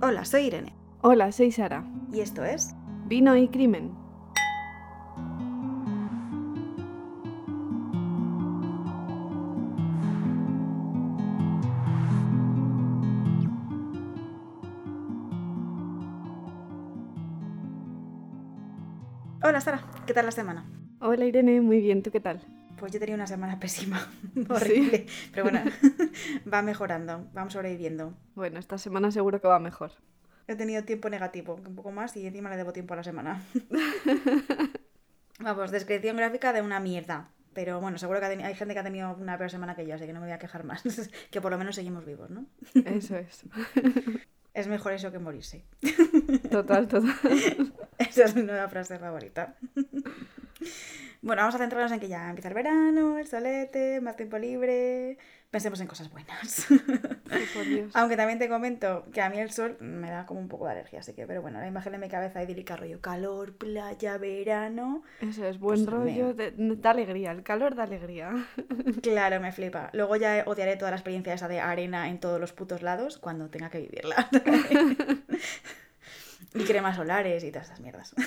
Hola, soy Irene. Hola, soy Sara. Y esto es Vino y Crimen. Hola, Sara. ¿Qué tal la semana? Hola, Irene. Muy bien. ¿Tú qué tal? Pues yo tenía una semana pésima, horrible. Pero bueno, va mejorando, vamos sobreviviendo. Bueno, esta semana seguro que va mejor. He tenido tiempo negativo, un poco más, y encima le debo tiempo a la semana. Vamos, descripción gráfica de una mierda. Pero bueno, seguro que hay gente que ha tenido una peor semana que yo, así que no me voy a quejar más. que por lo menos seguimos vivos, ¿no? Eso es. Es mejor eso que morirse. Total, total. Esa es mi nueva frase favorita. Bueno, vamos a centrarnos en que ya empieza el verano, el solete, más tiempo libre. Pensemos en cosas buenas. Ay, por Dios. Aunque también te comento que a mí el sol me da como un poco de alergia, así que, pero bueno, la imagen en mi cabeza idílica rollo calor, playa, verano. Eso es, buen Pues rollo, me- de- da alegría, el calor da alegría. Claro, me flipa. Luego ya odiaré toda la experiencia esa de arena en todos los putos lados cuando tenga que vivirla. y cremas solares y todas esas mierdas.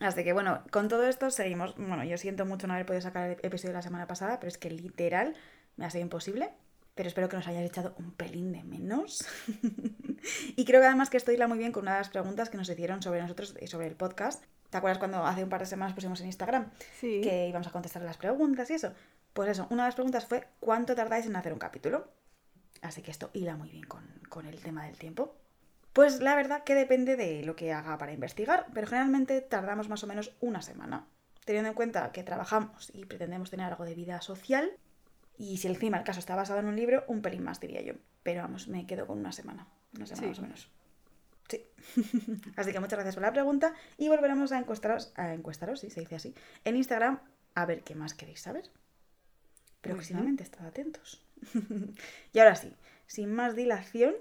Así que bueno, con todo esto seguimos. Bueno, yo siento mucho no haber podido sacar el episodio de la semana pasada, pero es que literal me ha sido imposible. Pero espero que nos hayáis echado un pelín de menos. y creo que además que estoy la muy bien con una de las preguntas que nos hicieron sobre nosotros y sobre el podcast. ¿Te acuerdas cuando hace un par de semanas pusimos en Instagram? Sí. que íbamos a contestar las preguntas y eso. Pues eso, una de las preguntas fue ¿cuánto tardáis en hacer un capítulo? Así que esto hila muy bien con, con el tema del tiempo. Pues la verdad que depende de lo que haga para investigar, pero generalmente tardamos más o menos una semana. Teniendo en cuenta que trabajamos y pretendemos tener algo de vida social, y si encima el caso está basado en un libro, un pelín más diría yo. Pero vamos, me quedo con una semana. Una semana Sí. más o menos. Sí. así que muchas gracias por la pregunta y volveremos a encuestaros, a encuestaros, si se dice así, en Instagram a ver qué más queréis saber. Próximamente, estad atentos. y ahora sí, sin más dilación,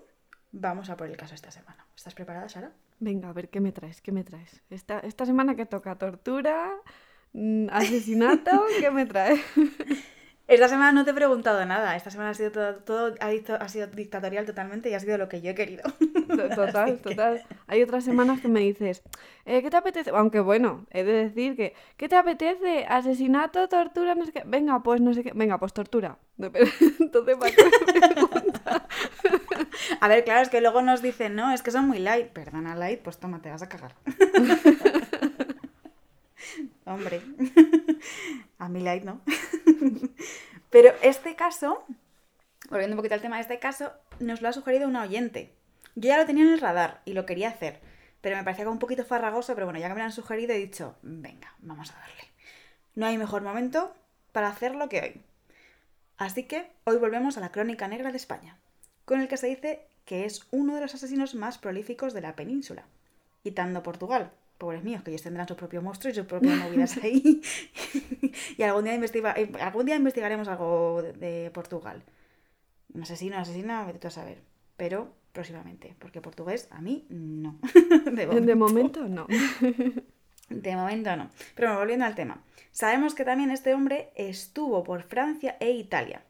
vamos a por el caso esta semana. ¿Estás preparada, Sara? Venga, a ver, ¿qué me traes? ¿Qué me traes? Esta, esta semana que toca tortura, mm, asesinato, ¿qué me traes? Esta semana no te he preguntado nada. Esta semana ha sido todo, todo ha, dicho- ha sido dictatorial totalmente y ha sido lo que yo he querido. Total, total. Hay otras semanas que me dices, eh, ¿qué te apetece? Aunque bueno, he de decir que, ¿qué te apetece? ¿Asesinato, tortura? No sé qué. Venga, pues no sé qué. Venga, pues tortura. Entonces, ¿para qué me preguntas? A ver, claro, es que luego nos dicen, no, es que son muy light. Perdona, light, pues toma, te vas a cagar. Hombre, a mí light no. Pero este caso, volviendo un poquito al tema, este caso nos lo ha sugerido una oyente. Yo ya lo tenía en el radar y lo quería hacer, pero me parecía un poquito farragoso, pero bueno, ya que me lo han sugerido he dicho, venga, vamos a darle. No hay mejor momento para hacerlo que hoy. Así que hoy volvemos a la crónica negra de España, con el que se dice que es uno de los asesinos más prolíficos de la península, quitando Portugal. Pobres míos, que ellos tendrán su propio monstruo y sus propias movidas ahí. y algún día, investiga- eh, algún día investigaremos algo de, de Portugal. Un asesino, asesina, vete tú a saber. Pero próximamente, porque portugués a mí no. de De momento, no. de momento no. Pero bueno, volviendo al tema. Sabemos que también este hombre estuvo por Francia e Italia.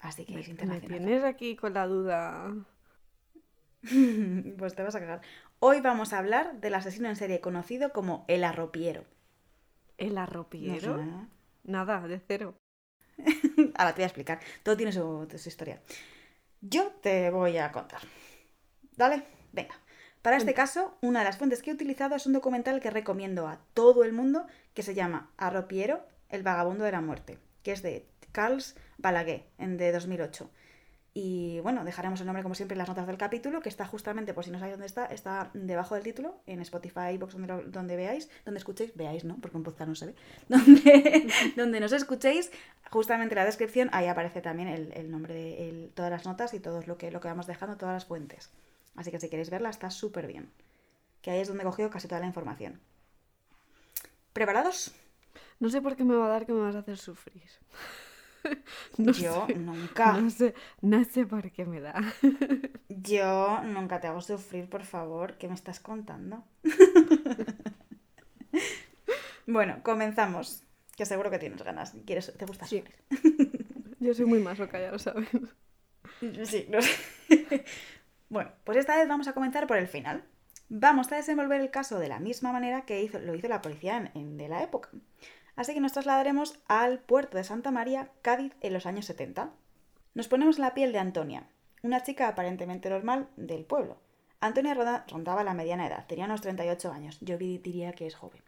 Así que es Me internacional. tienes aquí con la duda. pues te vas a cagar. Hoy vamos a hablar del asesino en serie conocido como el arropiero. ¿El ¿No arropiero? Nada, de cero. Ahora te voy a explicar. Todo tiene su, su historia. Yo te voy a contar. ¿Dale? Venga. Para este caso, una de las fuentes que he utilizado es un documental que recomiendo a todo el mundo que se llama Arropiero, el vagabundo de la muerte, que es de Carls Balaguer, en de 2008. Y bueno, dejaremos el nombre como siempre en las notas del capítulo, que está justamente, por si no sabéis dónde está, está debajo del título, en Spotify, iVoox, donde, lo- donde veáis, donde escuchéis, veáis, ¿no? Porque un podcast no se ve, donde, donde nos escuchéis, justamente en la descripción, ahí aparece también el, el nombre de el- todas las notas y todo lo que, lo que vamos dejando, todas las fuentes. Así que si queréis verla, está súper bien. Que ahí es donde he cogido casi toda la información. ¿Preparados? No sé por qué me va a dar que me vas a hacer sufrir. No Yo sé, nunca. No sé, no sé por qué me da. Yo nunca te hago sufrir, por favor. ¿Qué me estás contando? bueno, comenzamos. Que seguro que tienes ganas. ¿Quieres, ¿Te gusta Sí. sufrir? Yo soy muy masoca, ya lo sabes. Sí, no sé. bueno, pues esta vez vamos a comenzar por el final. Vamos a desenvolver el caso de la misma manera que hizo, lo hizo la policía en, de la época. Así que nos trasladaremos al puerto de Santa María, Cádiz, en los años 70. Nos ponemos en la piel de Antonia, una chica aparentemente normal del pueblo. Antonia rondaba la mediana edad, tenía unos 38 años. Yo diría que es joven.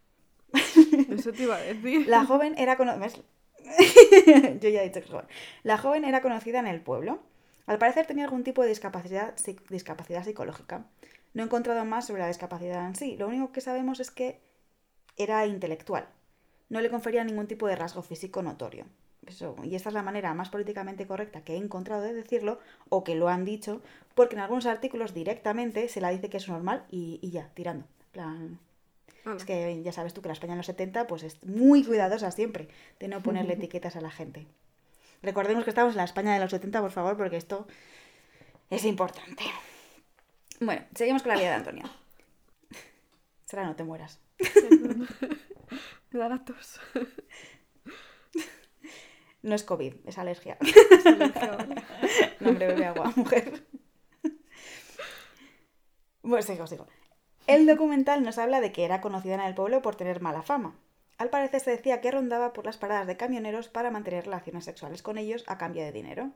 Eso te iba a decir. La joven era conocida. Yo ya he dicho que es joven. La joven era conocida en el pueblo. Al parecer tenía algún tipo de discapacidad, discapacidad psicológica. No he encontrado más sobre la discapacidad en sí. Lo único que sabemos es que era intelectual. No le confería ningún tipo de rasgo físico notorio y esta es la manera más políticamente correcta que he encontrado de decirlo, o que lo han dicho, porque en algunos artículos directamente se la dice que es normal y, ya, tirando. Es que ya sabes tú que la España en los 70 pues es muy cuidadosa siempre de no ponerle etiquetas a la gente. Recordemos que estamos en la España de los 70, por favor, porque esto es importante. Bueno, seguimos con la vida de Antonia. Será no te mueras. Me da tos. No es COVID, es alergia. no, hombre, bebe agua, mujer. Bueno, sigo, sigo. El documental nos habla de que era conocida en el pueblo por tener mala fama. Al parecer se decía que rondaba por las paradas de camioneros para mantener relaciones sexuales con ellos a cambio de dinero.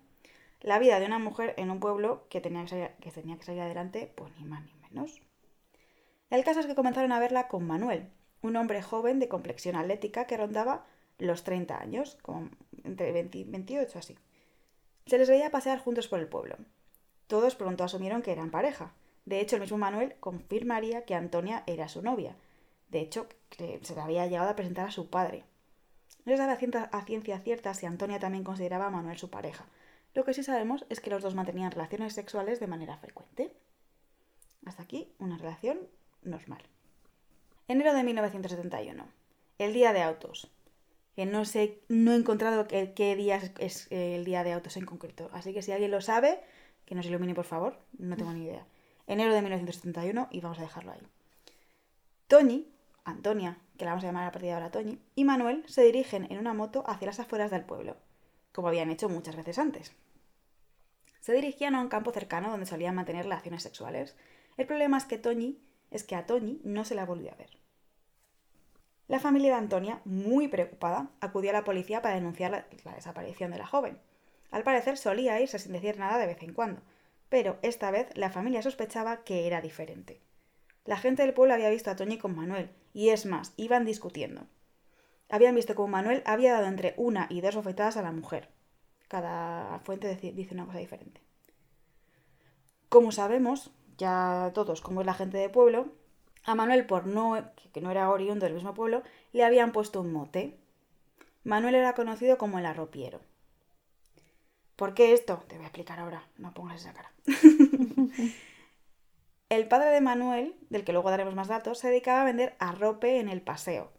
La vida de una mujer en un pueblo que tenía que salir, que tenía que salir adelante, pues ni más ni menos. El caso es que comenzaron a verla con Manuel, un hombre joven de complexión atlética que rondaba los 30 años, con entre 20 y 28 así. Se les veía pasear juntos por el pueblo. Todos pronto asumieron que eran pareja. De hecho, el mismo Manuel confirmaría que Antonia era su novia. De hecho, se le había llegado a presentar a su padre. No se sabe a ciencia cierta si Antonia también consideraba a Manuel su pareja. Lo que sí sabemos es que los dos mantenían relaciones sexuales de manera frecuente. Hasta aquí, una relación normal. Enero de 1971. El día de autos que no sé, no he encontrado qué, qué día es, el día de autos en concreto. Así que si alguien lo sabe, que nos ilumine por favor, no tengo ni idea. Enero de 1971 y vamos a dejarlo ahí. Toñi, Antonia, que la vamos a llamar a partir de ahora Toñi, y Manuel se dirigen en una moto hacia las afueras del pueblo, como habían hecho muchas veces antes. Se dirigían a un campo cercano donde solían mantener relaciones sexuales. El problema es que Toñi, es que a Toñi no se la volvió a ver. La familia de Antonia, muy preocupada, acudió a la policía para denunciar la, desaparición de la joven. Al parecer solía irse sin decir nada de vez en cuando, pero esta vez la familia sospechaba que era diferente. La gente del pueblo había visto a Toñi con Manuel, y es más, iban discutiendo. Habían visto cómo Manuel había dado entre una y dos bofetadas a la mujer. Cada fuente dice una cosa diferente. Como sabemos, ya todos, como es la gente del pueblo, a Manuel, por no, que no era oriundo del mismo pueblo, le habían puesto un mote. Manuel era conocido como el arropiero. ¿Por qué esto? Te voy a explicar ahora, no pongas esa cara. el padre de Manuel, del que luego daremos más datos, se dedicaba a vender arrope en el paseo.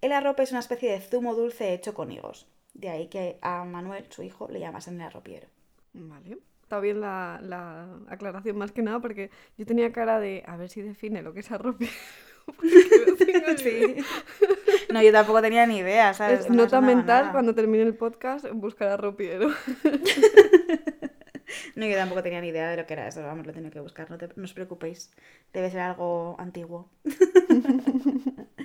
El arrope es una especie de zumo dulce hecho con higos. De ahí que a Manuel, su hijo, le llamasen el arropiero. Vale está bien la, aclaración más que nada porque yo tenía cara de a ver si define lo que es arropiero. No, yo tampoco tenía ni idea, ¿sabes? nota mental cuando termine el podcast buscar arropiero. No, yo tampoco tenía ni idea de lo que era eso, vamos, lo tengo que buscar, no, no os preocupéis, debe ser algo antiguo.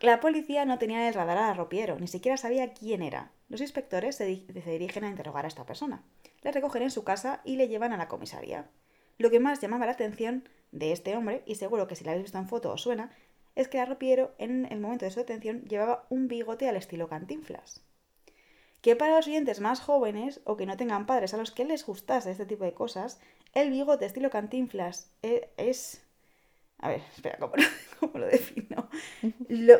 La policía no tenía el radar a arropiero, ni siquiera sabía quién era. Los inspectores se, dirigen a interrogar a esta persona. Le recogen en su casa y le llevan a la comisaría. Lo que más llamaba la atención de este hombre, y seguro que si la habéis visto en foto os suena, es que arropiero en el momento de su detención llevaba un bigote al estilo cantinflas. Que para los oyentes más jóvenes o que no tengan padres a los que les gustase este tipo de cosas, el bigote estilo cantinflas eh, es a ver, espera, ¿cómo lo, defino?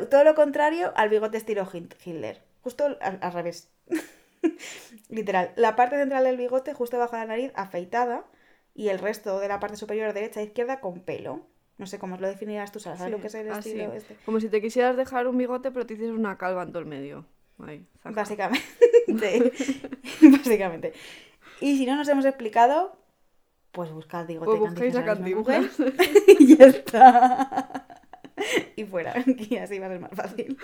todo lo contrario al bigote estilo Hitler. Justo al, revés. Literal. La parte central del bigote, justo debajo de la nariz, afeitada. Y el resto de la parte superior, derecha e izquierda, con pelo. No sé cómo lo definirás tú, ¿sabes lo que es el estilo este? Como si te quisieras dejar un bigote, pero te hicieras una calva en todo el medio. Básicamente. Básicamente. Y si no nos hemos explicado, pues buscad bigote pues buscáis a y ya está. y fuera, y así va a ser más fácil.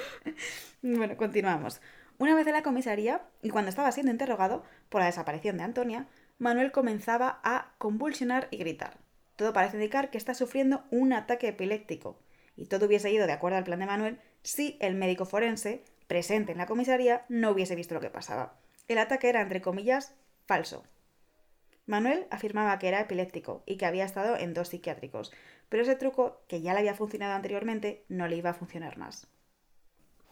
Bueno, continuamos. Una vez en la comisaría, y cuando estaba siendo interrogado por la desaparición de Antonia, Manuel comenzaba a convulsionar y gritar. Todo parece indicar que está sufriendo un ataque epiléptico, y todo hubiese ido de acuerdo al plan de Manuel si el médico forense, presente en la comisaría, no hubiese visto lo que pasaba. El ataque era, entre comillas, falso. Manuel afirmaba que era epiléptico y que había estado en dos psiquiátricos, pero ese truco, que ya le había funcionado anteriormente, no le iba a funcionar más.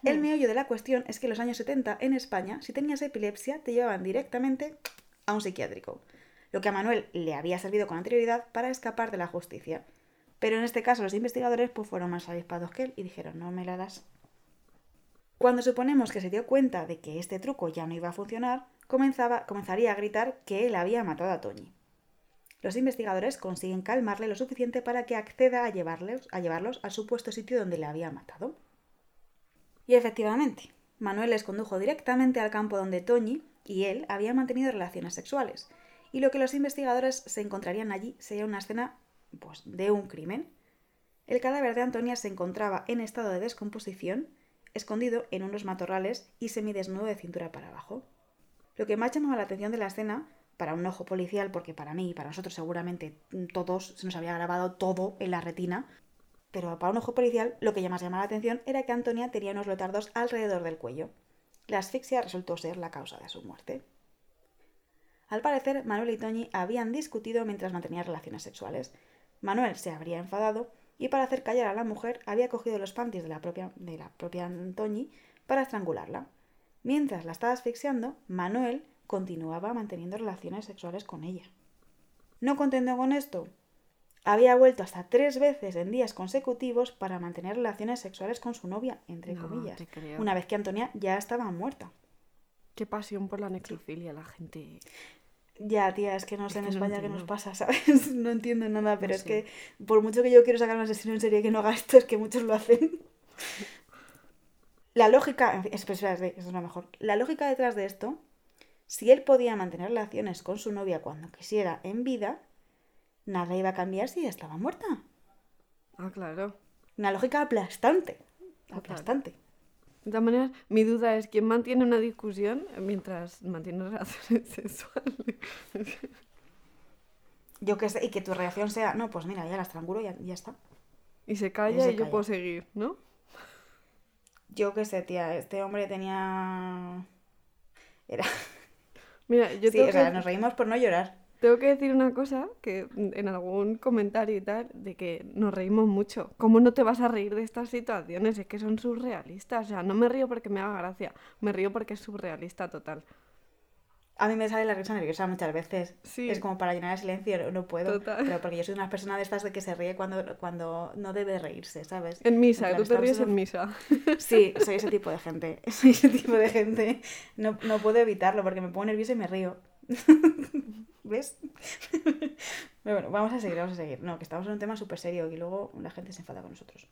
El hmm. meollo de la cuestión es que en los años 70 en España, si tenías epilepsia, te llevaban directamente a un psiquiátrico, lo que a Manuel le había servido con anterioridad para escapar de la justicia. Pero en este caso los investigadores pues, fueron más avispados que él y dijeron, no me la das. Cuando suponemos que se dio cuenta de que este truco ya no iba a funcionar, comenzaba, comenzaría a gritar que él había matado a Toñi. Los investigadores consiguen calmarle lo suficiente para que acceda a llevarlos, a llevarlos al supuesto sitio donde le había matado. Y efectivamente, Manuel les condujo directamente al campo donde Toñi y él habían mantenido relaciones sexuales, y lo que los investigadores se encontrarían allí sería una escena pues, de un crimen. El cadáver de Antonia se encontraba en estado de descomposición, escondido en unos matorrales y semidesnudo de cintura para abajo. Lo que más llamaba la atención de la escena, para un ojo policial, porque para mí y para nosotros seguramente todos se nos había grabado todo en la retina, pero para un ojo policial lo que más llamaba la atención era que Antonia tenía unos leotardos alrededor del cuello. La asfixia resultó ser la causa de su muerte. Al parecer, Manuel y Toñi habían discutido mientras mantenían relaciones sexuales. Manuel se habría enfadado y para hacer callar a la mujer había cogido los panties de la propia, de la propia Toñi para estrangularla. Mientras la estaba asfixiando, Manuel continuaba manteniendo relaciones sexuales con ella. No contento con esto, había vuelto hasta tres veces en días consecutivos para mantener relaciones sexuales con su novia, entre comillas, una vez que Antonia ya estaba muerta. Qué pasión por la necrofilia, la gente. Ya, tía, es que no sé en España qué nos pasa, ¿sabes? No entiendo nada, pero es que por mucho que yo quiero sacar una sesión en serie que no haga esto, es que muchos lo hacen. La lógica, espera, eso es lo mejor. La lógica detrás de esto, si él podía mantener relaciones con su novia cuando quisiera en vida, nada iba a cambiar si ya estaba muerta. Ah, claro. Una lógica aplastante. Aplastante. De todas maneras, mi duda es quién mantiene una discusión mientras mantiene relaciones sexuales. Yo qué sé, y que tu reacción sea, no, pues mira, ya la estrangulo y ya, ya está. Y se calla y, yo puedo seguir, ¿no? Yo qué sé, tía, este hombre tenía... Era... Mira, yo sí, o sea, nos reímos por no llorar. Tengo que decir una cosa que en algún comentario y tal, de que nos reímos mucho. ¿Cómo no te vas a reír de estas situaciones? Es que son surrealistas. O sea, no me río porque me haga gracia, me río porque es surrealista total. A mí me sale la risa nerviosa muchas veces. Sí. Es como para llenar el silencio, no puedo. Total. Pero porque yo soy una persona de estas de que se ríe cuando, cuando no debe reírse, ¿sabes? En misa, tú te ríes en misa. Sí, soy ese tipo de gente. Soy ese tipo de gente. No, no puedo evitarlo porque me pongo nerviosa y me río. ¿Ves? bueno, vamos a seguir, vamos a seguir. No, que estamos en un tema súper serio y luego la gente se enfada con nosotros.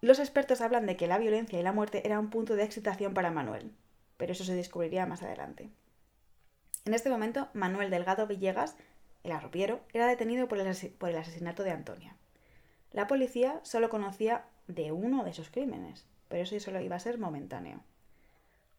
Los expertos hablan de que la violencia y la muerte era un punto de excitación para Manuel, pero eso se descubriría más adelante. En este momento, Manuel Delgado Villegas, el arropiero, era detenido por el, asesinato de Antonia. La policía solo conocía de uno de esos crímenes, pero eso solo iba a ser momentáneo.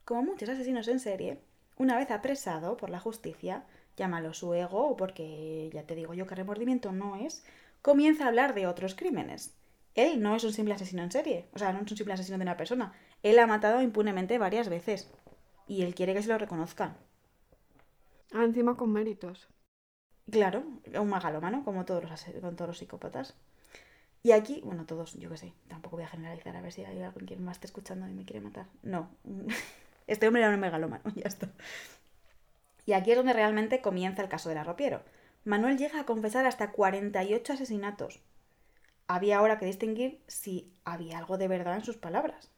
Como muchos asesinos en serie, una vez apresado por la justicia, llámalo su ego porque ya te digo yo que remordimiento no es, comienza a hablar de otros crímenes. Él no es un simple asesino en serie, o sea, no es un simple asesino de una persona. Él ha matado impunemente varias veces y él quiere que se lo reconozcan. Ah, encima con méritos. Claro, un magalómano, como todos los, con todos los psicópatas. Y aquí, bueno, todos, yo qué sé, tampoco voy a generalizar a ver si hay alguien que más esté escuchando y me quiere matar. No, Este hombre era un megalómano, ya está. Y aquí es donde realmente comienza el caso del arropiero. Manuel llega a confesar hasta 48 asesinatos. Había ahora que distinguir si había algo de verdad en sus palabras.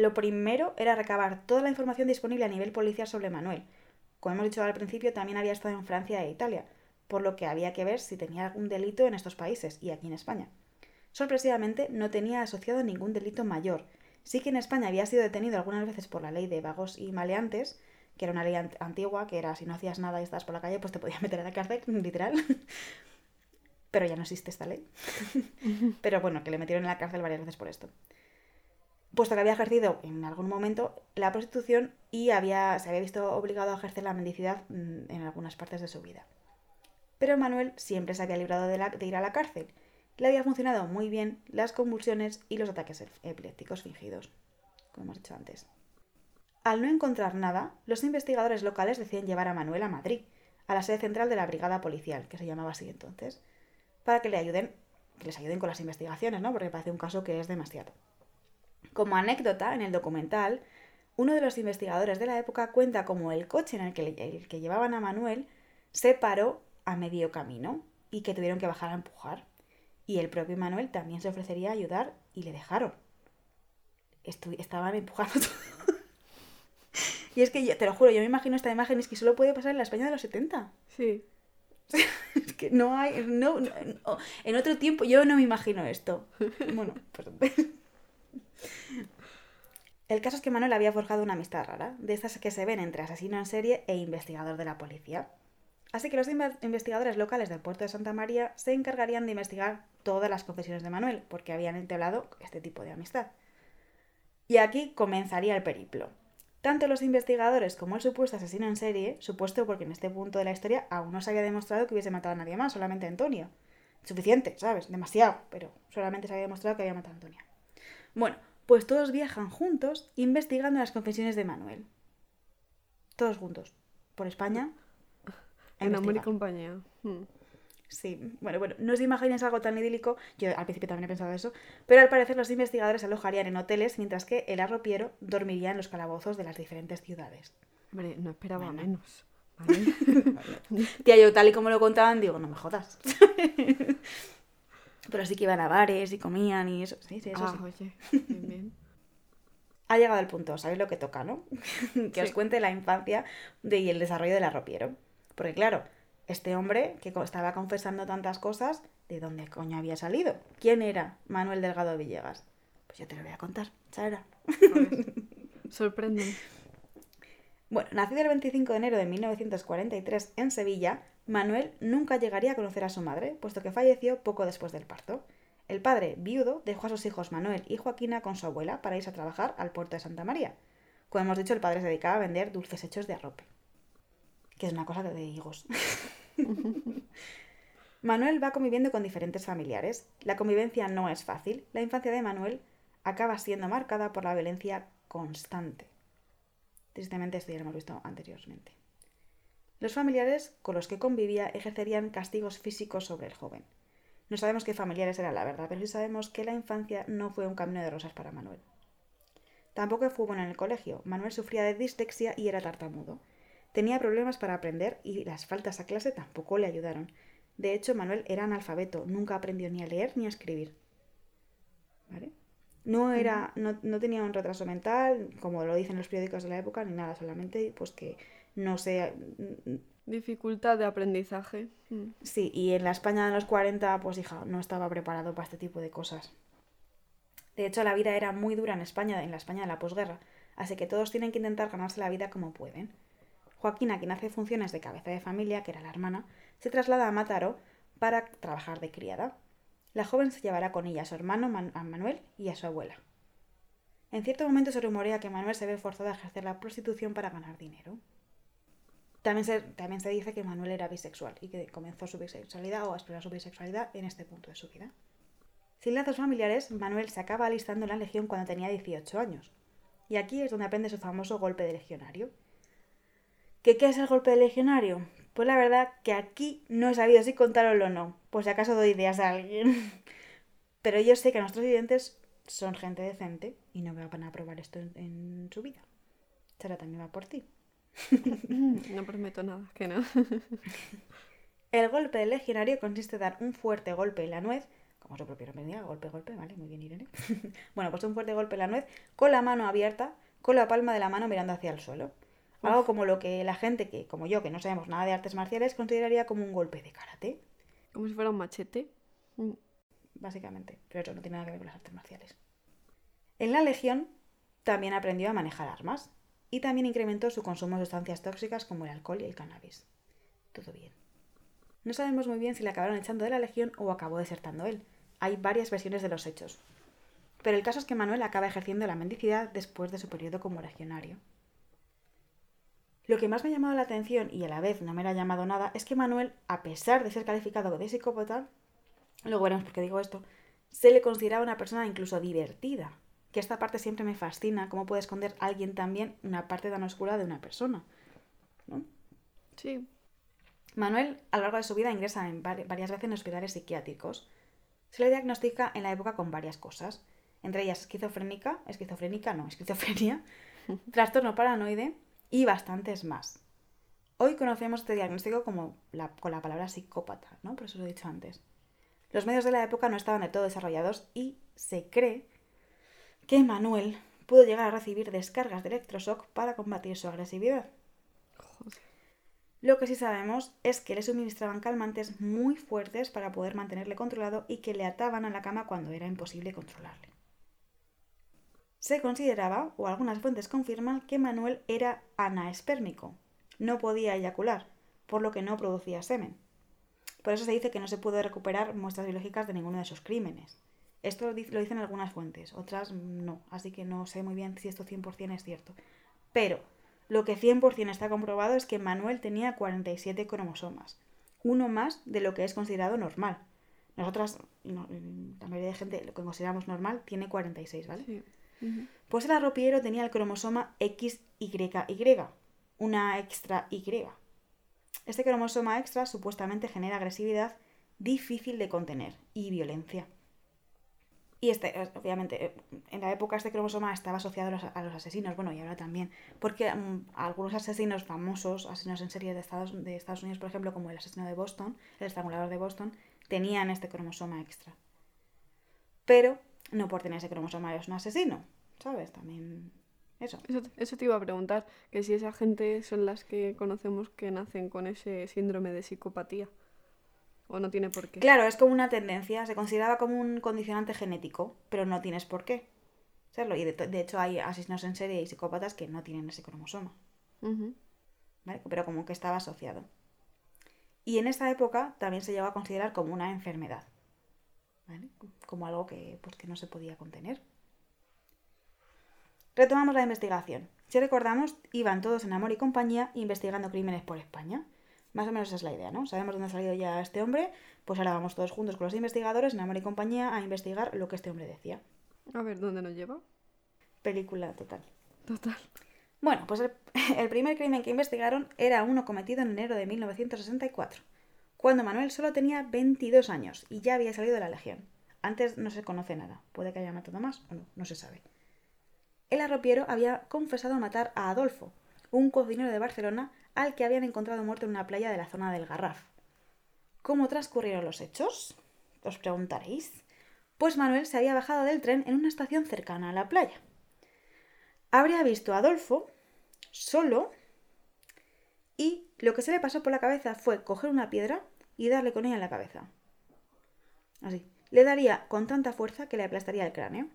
Lo primero era recabar toda la información disponible a nivel policial sobre Manuel. Como hemos dicho al principio, también había estado en Francia e Italia, por lo que había que ver si tenía algún delito en estos países y aquí en España. Sorpresivamente, no tenía asociado ningún delito mayor, Sí que en España había sido detenido algunas veces por la ley de vagos y maleantes, que era una ley antigua, que era si no hacías nada y estabas por la calle, pues te podías meter a la cárcel, literal. Pero ya no existe esta ley. Pero bueno, que le metieron en la cárcel varias veces por esto. Puesto que había ejercido en algún momento la prostitución y había, se había visto obligado a ejercer la mendicidad mm, en algunas partes de su vida. Pero Manuel siempre se había librado de, la- de ir a la cárcel. Le había funcionado muy bien las convulsiones y los ataques ep- epilépticos fingidos, como hemos dicho antes. Al no encontrar nada, los investigadores locales deciden llevar a Manuel a Madrid, a la sede central de la brigada policial, que se llamaba así entonces, para que le ayuden, que les ayuden con las investigaciones, ¿no? Porque parece un caso que es demasiado. Como anécdota, en el documental, uno de los investigadores de la época cuenta cómo el coche en el que, le- el que llevaban a Manuel se paró a medio camino y que tuvieron que bajar a empujar. Y el propio Manuel también se ofrecería a ayudar y le dejaron. Estu- estaban empujando todo. y es que yo, te lo juro, yo me imagino esta imagen, es que solo puede pasar en la España de los 70. Sí. Es que no hay, no, no- en otro tiempo yo no me imagino esto. Bueno, pues... El caso es que Manuel había forjado una amistad rara, de estas que se ven entre asesino en serie e investigador de la policía. Así que los inve- investigadores locales del puerto de Santa María se encargarían de investigar todas las confesiones de Manuel, porque habían entablado este tipo de amistad. Y aquí comenzaría el periplo. Tanto los investigadores como el supuesto asesino en serie, supuesto porque en este punto de la historia aún no se había demostrado que hubiese matado a nadie más, solamente a Antonia. Suficiente, ¿sabes? Demasiado, pero solamente se había demostrado que había matado a Antonia. Bueno, pues todos viajan juntos investigando las confesiones de Manuel. Todos juntos. Por España. En amor y compañía. Mm. Sí, bueno, bueno, no os imaginéis algo tan idílico, yo al principio también he pensado eso, pero al parecer los investigadores se alojarían en hoteles mientras que el arropiero dormiría en los calabozos de las diferentes ciudades. Hombre, no esperaba Bueno. menos. ¿vale? Tía, yo tal y como lo contaban, digo, no me jodas. pero sí que iban a bares y comían y eso, sí, sí, eso ah, sí. oye. Bien, bien. Ha llegado el punto, sabéis lo que toca, ¿no? que os cuente la infancia de, y el desarrollo del arropiero. Porque claro, este hombre que estaba confesando tantas cosas, ¿de dónde coño había salido? ¿Quién era Manuel Delgado Villegas? Pues yo te lo voy a contar, Sara. Sorprende. Bueno, nacido el 25 de enero de 1943 en Sevilla, Manuel nunca llegaría a conocer a su madre, puesto que falleció poco después del parto. El padre, viudo, dejó a sus hijos Manuel y Joaquina con su abuela para irse a trabajar al puerto de Santa María. Como hemos dicho, el padre se dedicaba a vender dulces hechos de arrope, que es una cosa de higos. Manuel va conviviendo con diferentes familiares. La convivencia no es fácil. La infancia de Manuel acaba siendo marcada por la violencia constante. Tristemente esto ya lo hemos visto anteriormente. Los familiares con los que convivía ejercerían castigos físicos sobre el joven. No sabemos qué familiares eran, la verdad, pero sí sabemos que la infancia no fue un camino de rosas para Manuel. Tampoco fue bueno en el colegio. Manuel sufría de dislexia y era tartamudo. Tenía problemas para aprender y las faltas a clase tampoco le ayudaron. De hecho, Manuel era analfabeto, nunca aprendió ni a leer ni a escribir. ¿Vale? No era, no, no tenía un retraso mental, como lo dicen los periódicos de la época, ni nada, solamente pues que no sé. Dificultad de aprendizaje. Mm. Sí, y en la España de los 40, pues hija, no estaba preparado para este tipo de cosas. De hecho, la vida era muy dura en España, en la España de la posguerra, así que todos tienen que intentar ganarse la vida como pueden. Joaquina, quien hace funciones de cabeza de familia, que era la hermana, se traslada a Mataró para trabajar de criada. La joven se llevará con ella a su hermano Man- a Manuel y a su abuela. En cierto momento se rumorea que Manuel se ve forzado a ejercer la prostitución para ganar dinero. También se, también se dice que Manuel era bisexual y que comenzó su bisexualidad o a explorar su bisexualidad en este punto de su vida. Sin lazos familiares, Manuel se acaba alistando en la legión cuando tenía 18 años. Y aquí es donde aprende su famoso golpe de legionario. ¿Qué, ¿Qué es el golpe de legionario? Pues la verdad que aquí no he sabido si contarlo o no, por si acaso doy ideas a alguien. Pero yo sé que nuestros oyentes son gente decente y no me van a probar esto en, en su vida. Sara también va por ti. No prometo nada, que no. El golpe del legionario consiste en dar un fuerte golpe en la nuez, como su propio nombre indica, golpe, golpe, ¿vale? Muy bien, Irene. bueno, pues un fuerte golpe en la nuez con la mano abierta, con la palma de la mano mirando hacia el suelo. Algo como lo que la gente que, como yo, que no sabemos nada de artes marciales, consideraría como un golpe de karate, Como si fuera un machete. Mm. básicamente. Pero eso no tiene nada que ver con las artes marciales. En la legión también aprendió a manejar armas y también incrementó su consumo de sustancias tóxicas como el alcohol y el cannabis. Todo bien. No sabemos muy bien si le acabaron echando de la legión o acabó desertando él. Hay varias versiones de los hechos. Pero el caso es que Manuel acaba ejerciendo la mendicidad después de su periodo como legionario. Lo que más me ha llamado la atención y a la vez no me ha llamado nada es que Manuel, a pesar de ser calificado de psicópata, luego veremos por qué digo esto, se le consideraba una persona incluso divertida. Que esta parte siempre me fascina, cómo puede esconder alguien también una parte tan oscura de una persona. ¿no? Sí. Manuel, a lo largo de su vida, ingresa en varias veces en hospitales psiquiátricos. Se le diagnostica en la época con varias cosas, entre ellas esquizofrénica, esquizofrénica no, esquizofrenia, trastorno paranoide y bastantes más. Hoy conocemos este diagnóstico como con la palabra psicópata, ¿no? Por eso lo he dicho antes. Los medios de la época no estaban de todo desarrollados y se cree que Manuel pudo llegar a recibir descargas de electroshock para combatir su agresividad. Lo que sí sabemos es que le suministraban calmantes muy fuertes para poder mantenerle controlado y que le ataban a la cama cuando era imposible controlarle. Se consideraba, o algunas fuentes confirman, que Manuel era anaespérmico. No podía eyacular, por lo que no producía semen. Por eso se dice que no se puede recuperar muestras biológicas de ninguno de sus crímenes. Esto lo dicen algunas fuentes, otras no, así que no sé muy bien si esto 100% es cierto. Pero lo que 100% está comprobado es que Manuel tenía 47 cromosomas, uno más de lo que es considerado normal. Nosotras, la mayoría de gente, lo que consideramos normal, tiene 46, ¿vale? Sí. Pues el arropiero tenía el cromosoma XYY, una extra Y. Este cromosoma extra supuestamente genera agresividad difícil de contener y violencia. Y este, obviamente, eh, en la época este cromosoma estaba asociado a los, asesinos, bueno, y ahora también, porque mm, algunos asesinos famosos, asesinos en serie de Estados, de Estados Unidos, por ejemplo, como el asesino de Boston, el estrangulador de Boston, tenían este cromosoma extra. Pero no por tener ese cromosoma eres un asesino, ¿sabes? También eso. eso. te iba a preguntar, que si esa gente son las que conocemos que nacen con ese síndrome de psicopatía. ¿O no tiene por qué? Claro, es como una tendencia, se consideraba como un condicionante genético, pero no tienes por qué serlo. Y de, hecho hay asesinos en serie y psicópatas que no tienen ese cromosoma. ¿Vale? Pero como que estaba asociado. Y en esta época también se llegó a considerar como una enfermedad. ¿Vale? Como algo que, pues, que no se podía contener. Retomamos la investigación. Si recordamos, iban todos en amor y compañía investigando crímenes por España. Más o menos esa es la idea, ¿no? Sabemos dónde ha salido ya este hombre, pues ahora vamos todos juntos con los investigadores en amor y compañía a investigar lo que este hombre decía. A ver, ¿dónde nos lleva? Película total. Total. Bueno, pues el, el primer crimen que investigaron era uno cometido en enero de 1964, cuando Manuel solo tenía 22 años y ya había salido de la Legión. Antes no se conoce nada, puede que haya matado más o no, no se sabe el arropiero había confesado matar a Adolfo, un cocinero de Barcelona al que habían encontrado muerto en una playa de la zona del Garraf. ¿Cómo transcurrieron los hechos? Os preguntaréis. Pues Manuel se había bajado del tren en una estación cercana a la playa. Habría visto a Adolfo solo y lo que se le pasó por la cabeza fue coger una piedra y darle con ella en la cabeza. Así. Le daría con tanta fuerza que le aplastaría el cráneo.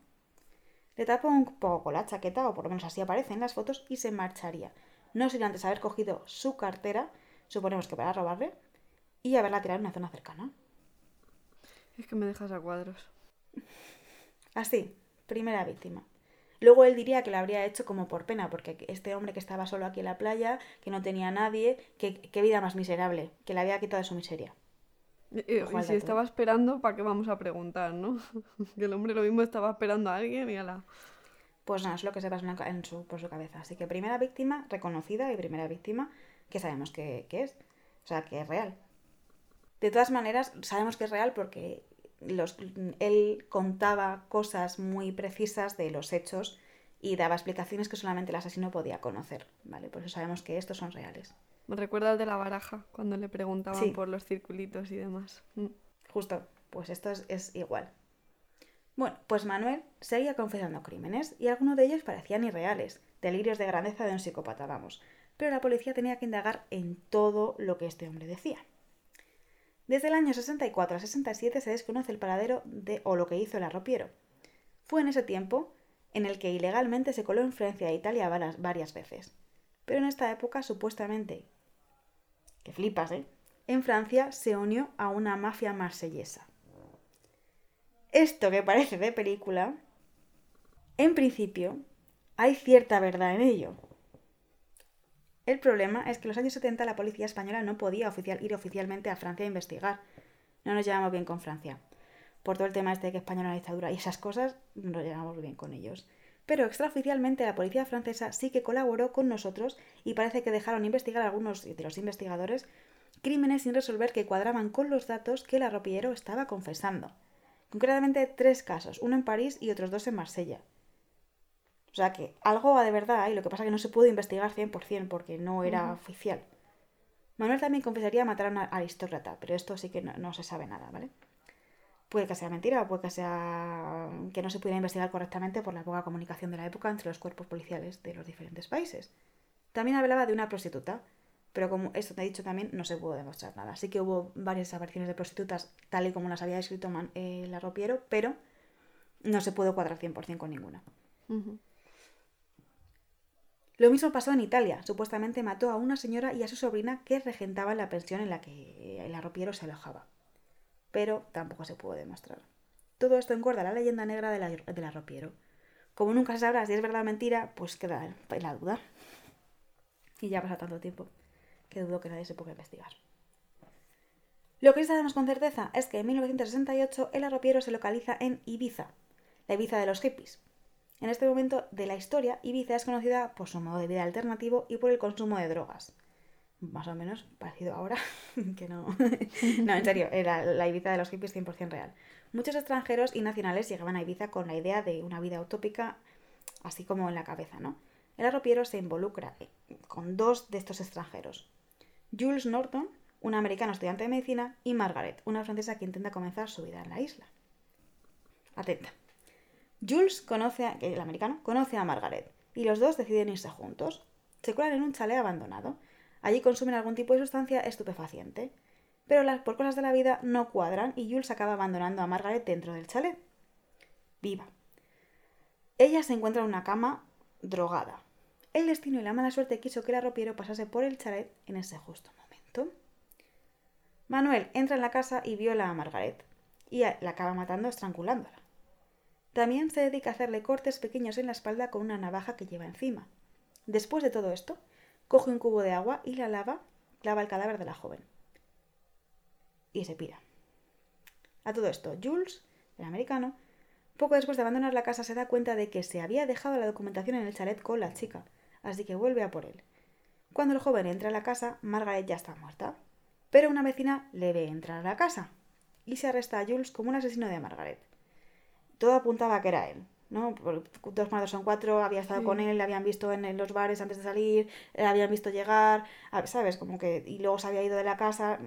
Le tapó un poco la chaqueta, o por lo menos así aparece en las fotos, y se marcharía. No sin antes haber cogido su cartera, suponemos que para robarle, y haberla tirado en una zona cercana. Es que me dejas a cuadros. Así, primera víctima. Luego él diría que lo habría hecho como por pena, porque este hombre que estaba solo aquí en la playa, que no tenía nadie, que, qué vida más miserable, que le había quitado de su miseria. Y, si estaba esperando, ¿para qué vamos a preguntar, no? que el hombre lo mismo estaba esperando a alguien y a la... Pues nada, es lo que se pasa en su, por su cabeza. Así que primera víctima reconocida y primera víctima que sabemos que, es. O sea, que es real. De todas maneras, sabemos que es real porque los, él contaba cosas muy precisas de los hechos y daba explicaciones que solamente el asesino podía conocer, ¿vale? Por eso sabemos que estos son reales. Me recuerda al de la baraja, cuando le preguntaban por los circulitos y demás. Mm. Justo, pues esto es, igual. Bueno, pues Manuel seguía confesando crímenes y algunos de ellos parecían irreales, delirios de grandeza de un psicópata, vamos. Pero la policía tenía que indagar en todo lo que este hombre decía. Desde el año 64 a 67 se desconoce el paradero de o lo que hizo el arropiero. Fue en ese tiempo en el que ilegalmente se coló en Francia e Italia varias veces. Pero en esta época supuestamente que flipas, ¿eh? En Francia se unió a una mafia marsellesa. Esto que parece de película En principio, hay cierta verdad en ello. El problema es que en los años 70 la policía española no podía oficial, ir oficialmente a Francia a investigar. No nos llevamos bien con Francia. Por todo el tema este de que España era una dictadura y esas cosas, no nos llevamos bien con ellos. Pero extraoficialmente la policía francesa sí que colaboró con nosotros y parece que dejaron investigar a algunos de los investigadores crímenes sin resolver que cuadraban con los datos que el arropillero estaba confesando. Concretamente tres casos, uno en París y otros dos en Marsella. O sea que algo va de verdad y lo que pasa es que no se pudo investigar 100% porque no era oficial. Manuel también confesaría matar a una aristócrata, pero esto sí que no, se sabe nada, ¿vale? Puede que sea mentira o puede que sea que no se pudiera investigar correctamente por la poca comunicación de la época entre los cuerpos policiales de los diferentes países. También hablaba de una prostituta, pero como esto te he dicho también, no se pudo demostrar nada. Sí que hubo varias apariciones de prostitutas tal y como las había descrito el arropiero, pero no se pudo cuadrar 100% con ninguna. Lo mismo pasó en Italia. Supuestamente mató a una señora y a su sobrina que regentaban la pensión en la que el arropiero se alojaba. Pero tampoco se pudo demostrar. Todo esto engorda la leyenda negra del arropiero. Como nunca se sabrá si es verdad o mentira, pues queda en la duda. Y ya pasa tanto tiempo que dudo que nadie se ponga a investigar. Lo que sí sabemos con certeza es que en 1968 el arropiero se localiza en Ibiza, la Ibiza de los hippies. En este momento de la historia, Ibiza es conocida por su modo de vida alternativo y por el consumo de drogas. Más o menos parecido ahora, que no. no, en serio, era la Ibiza de los hippies 100% real. Muchos extranjeros y nacionales llegaban a Ibiza con la idea de una vida utópica, así como en la cabeza, ¿no? El arropiero se involucra con dos de estos extranjeros, Jules Norton, un americano estudiante de medicina, y Margaret, una francesa que intenta comenzar su vida en la isla. Atenta. Jules conoce a, el americano conoce a Margaret y los dos deciden irse juntos. Se cuelan en un chalet abandonado. Allí consumen algún tipo de sustancia estupefaciente. Pero las, por cosas de la vida no cuadran y Jules acaba abandonando a Margaret dentro del chalet. Viva. Ella se encuentra en una cama drogada. El destino y la mala suerte quiso que el arropiero pasase por el chalet en ese justo momento. Manuel entra en la casa y viola a Margaret, y la acaba matando estrangulándola. También se dedica a hacerle cortes pequeños en la espalda con una navaja que lleva encima. Después de todo esto, coge un cubo de agua y la lava, lava el cadáver de la joven. Y se pira. A todo esto, Jules, el americano, poco después de abandonar la casa se da cuenta de que se había dejado la documentación en el chalet con la chica, así que vuelve a por él. Cuando el joven entra a la casa, Margaret ya está muerta. Pero una vecina le ve entrar a la casa y se arresta a Jules como un asesino de Margaret. Todo apuntaba a que era él. ¿no? Dos más dos son cuatro, había estado con él, le habían visto en, los bares antes de salir, le habían visto llegar, ¿sabes? Como que. Y luego se había ido de la casa,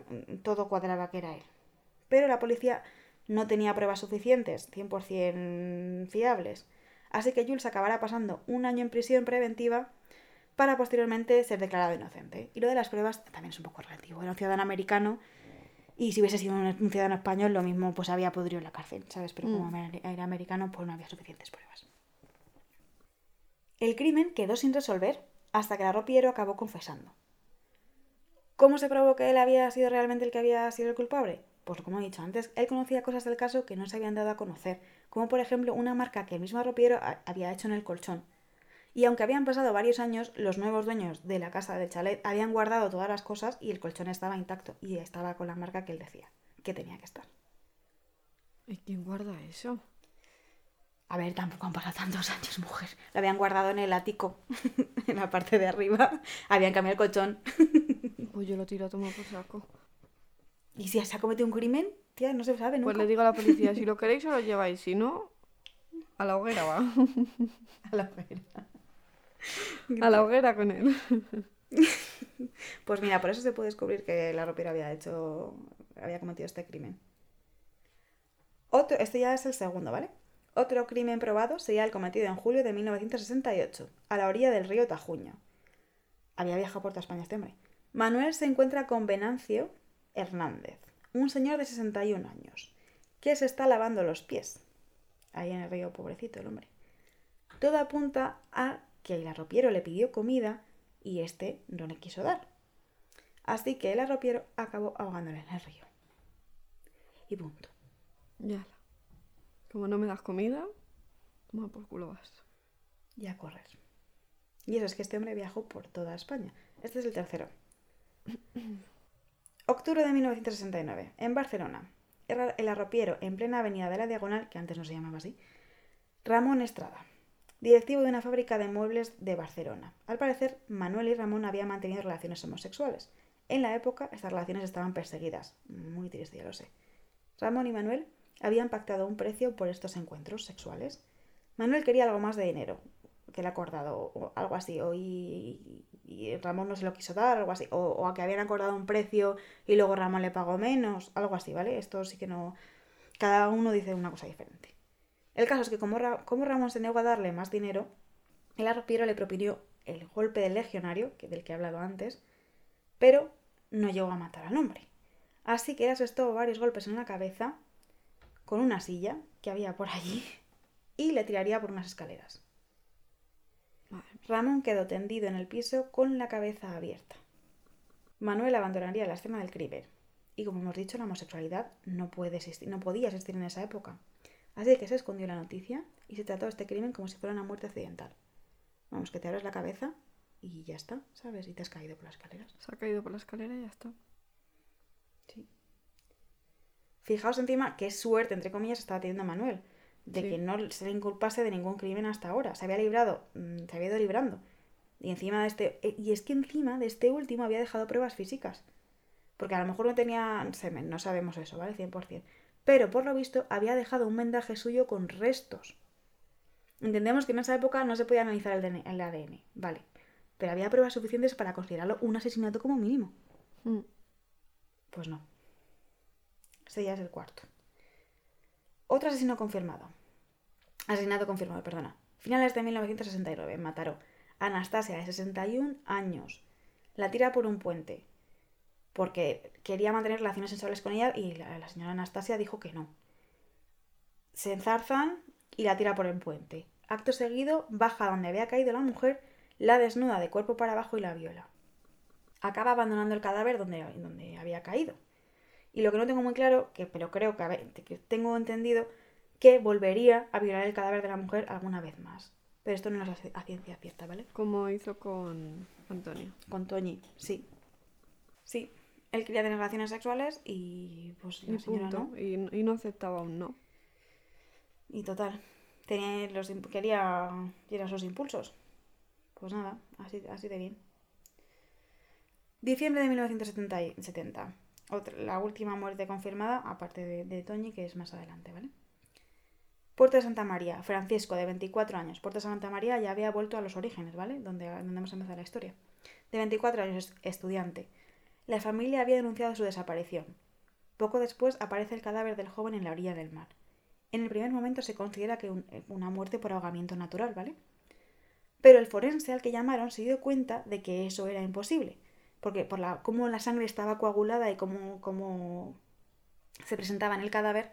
todo cuadraba que era él. Pero la policía no tenía pruebas suficientes, 100% fiables. Así que Jules acabará pasando un año en prisión preventiva para posteriormente ser declarado inocente. Y lo de las pruebas también es un poco relativo. Era un ciudadano americano y si hubiese sido un ciudadano español, lo mismo pues había podrido en la cárcel, ¿sabes? Pero como mm. era americano, pues no había suficientes pruebas. El crimen quedó sin resolver hasta que la ropiero acabó confesando. ¿Cómo se probó que él había sido realmente el que había sido el culpable? Pues como he dicho antes, él conocía cosas del caso que no se habían dado a conocer, como por ejemplo una marca que el mismo ropiero había hecho en el colchón, y aunque habían pasado varios años, los nuevos dueños de la casa del chalet habían guardado todas las cosas y el colchón estaba intacto y estaba con la marca que él decía que tenía que estar. ¿Y quién guarda eso? A ver, tampoco han pasado tantos años, mujer. Lo habían guardado en el ático, en la parte de arriba. Habían cambiado el colchón. pues yo lo tiro a tomar por saco. ¿Y si se ha cometido un crimen? Tía, no se sabe nunca. Pues le digo a la policía, si lo queréis os lo lleváis, si no, a la hoguera va. a la hoguera. A la hoguera con él. Pues mira, por eso se puede descubrir que la ropera había hecho. había cometido este crimen. Otro, este ya es el segundo, ¿vale? Otro crimen probado sería el cometido en julio de 1968, a la orilla del río Tajuño. Había viajado por toda España este hombre. Manuel se encuentra con Venancio Hernández, un señor de 61 años, que se está lavando los pies. Ahí en el río, pobrecito el hombre. Todo apunta a que el arropiero le pidió comida y este no le quiso dar. Así que el arropiero acabó ahogándole en el río. Y punto. Ya. Como no me das comida. Toma por culo vas. Y a correr. Y eso es que este hombre viajó por toda España. Este es el tercero. Octubre de 1969, en Barcelona. Era el arropiero en plena avenida de la Diagonal, que antes no se llamaba así, Ramón Estrada, directivo de una fábrica de muebles de Barcelona. Al parecer, Manuel y Ramón habían mantenido relaciones homosexuales. En la época, estas relaciones estaban perseguidas. Muy triste, ya lo sé. Ramón y Manuel habían pactado un precio por estos encuentros sexuales. Manuel quería algo más de dinero que le acordado, o algo así, o y, Ramón no se lo quiso dar, algo así, o, o, a que habían acordado un precio y luego Ramón le pagó menos, algo así, ¿vale? Esto sí que no. Cada uno dice una cosa diferente. El caso es que como, Ramón se negó a darle más dinero, el arropiero le propinó el golpe del legionario, que del que he hablado antes, pero no llegó a matar al hombre. Así que asestó varios golpes en la cabeza con una silla que había por allí y le tiraría por unas escaleras. Ramón quedó tendido en el piso con la cabeza abierta. Manuel abandonaría la escena del crimen. Y como hemos dicho, la homosexualidad no, puede existir, no podía existir en esa época. Así que se escondió la noticia y se trató este crimen como si fuera una muerte accidental. Vamos, que te abres la cabeza y ya está, ¿sabes? Y te has caído por las escaleras. Se ha caído por la escalera y ya está. Sí. Fijaos encima qué suerte, entre comillas, estaba teniendo Manuel. De que no se le inculpase de ningún crimen hasta ahora. Se había librado, mm, se había ido librando. Y encima de este. Eh, y es que encima de este último había dejado pruebas físicas. Porque a lo mejor no tenía semen, no sabemos eso, ¿vale? 100% pero por lo visto había dejado un vendaje suyo con restos. Entendemos que en esa época no se podía analizar el, ADN, vale, pero había pruebas suficientes para considerarlo un asesinato como mínimo. Mm. Pues no. Ese ya es el cuarto. Otro asesino confirmado. Asesinato confirmado, perdona. Finales de 1969, en Mataró. Anastasia, de 61 años. La tira por un puente porque quería mantener relaciones sexuales con ella y la, señora Anastasia dijo que no. Se enzarzan y la tira por el puente. Acto seguido, baja donde había caído la mujer, la desnuda de cuerpo para abajo y la viola. Acaba abandonando el cadáver donde, donde había caído. Y lo que no tengo muy claro, que, pero creo que, que tengo entendido, que volvería a violar el cadáver de la mujer alguna vez más. Pero esto no es a ciencia cierta, ¿vale? Como hizo con Antonio. Con Toñi, sí. Sí, él quería tener relaciones sexuales y pues la señora no. Y, no aceptaba un no. Y total, tenía los, quería llenar sus impulsos. Pues nada, así, así de bien. Diciembre de 1970. Otra, la última muerte confirmada, aparte de, de Toñi, que es más adelante, ¿vale? Puerto de Santa María, Francisco, de 24 años. Puerto de Santa María ya había vuelto a los orígenes, ¿vale? Donde, donde hemos empezado la historia. De 24 años, estudiante. La familia había denunciado su desaparición. Poco después aparece el cadáver del joven en la orilla del mar. En el primer momento se considera que eh, una muerte por ahogamiento natural, ¿vale? Pero el forense al que llamaron se dio cuenta de que eso era imposible, porque por la, cómo la sangre estaba coagulada y cómo, cómo se presentaba en el cadáver,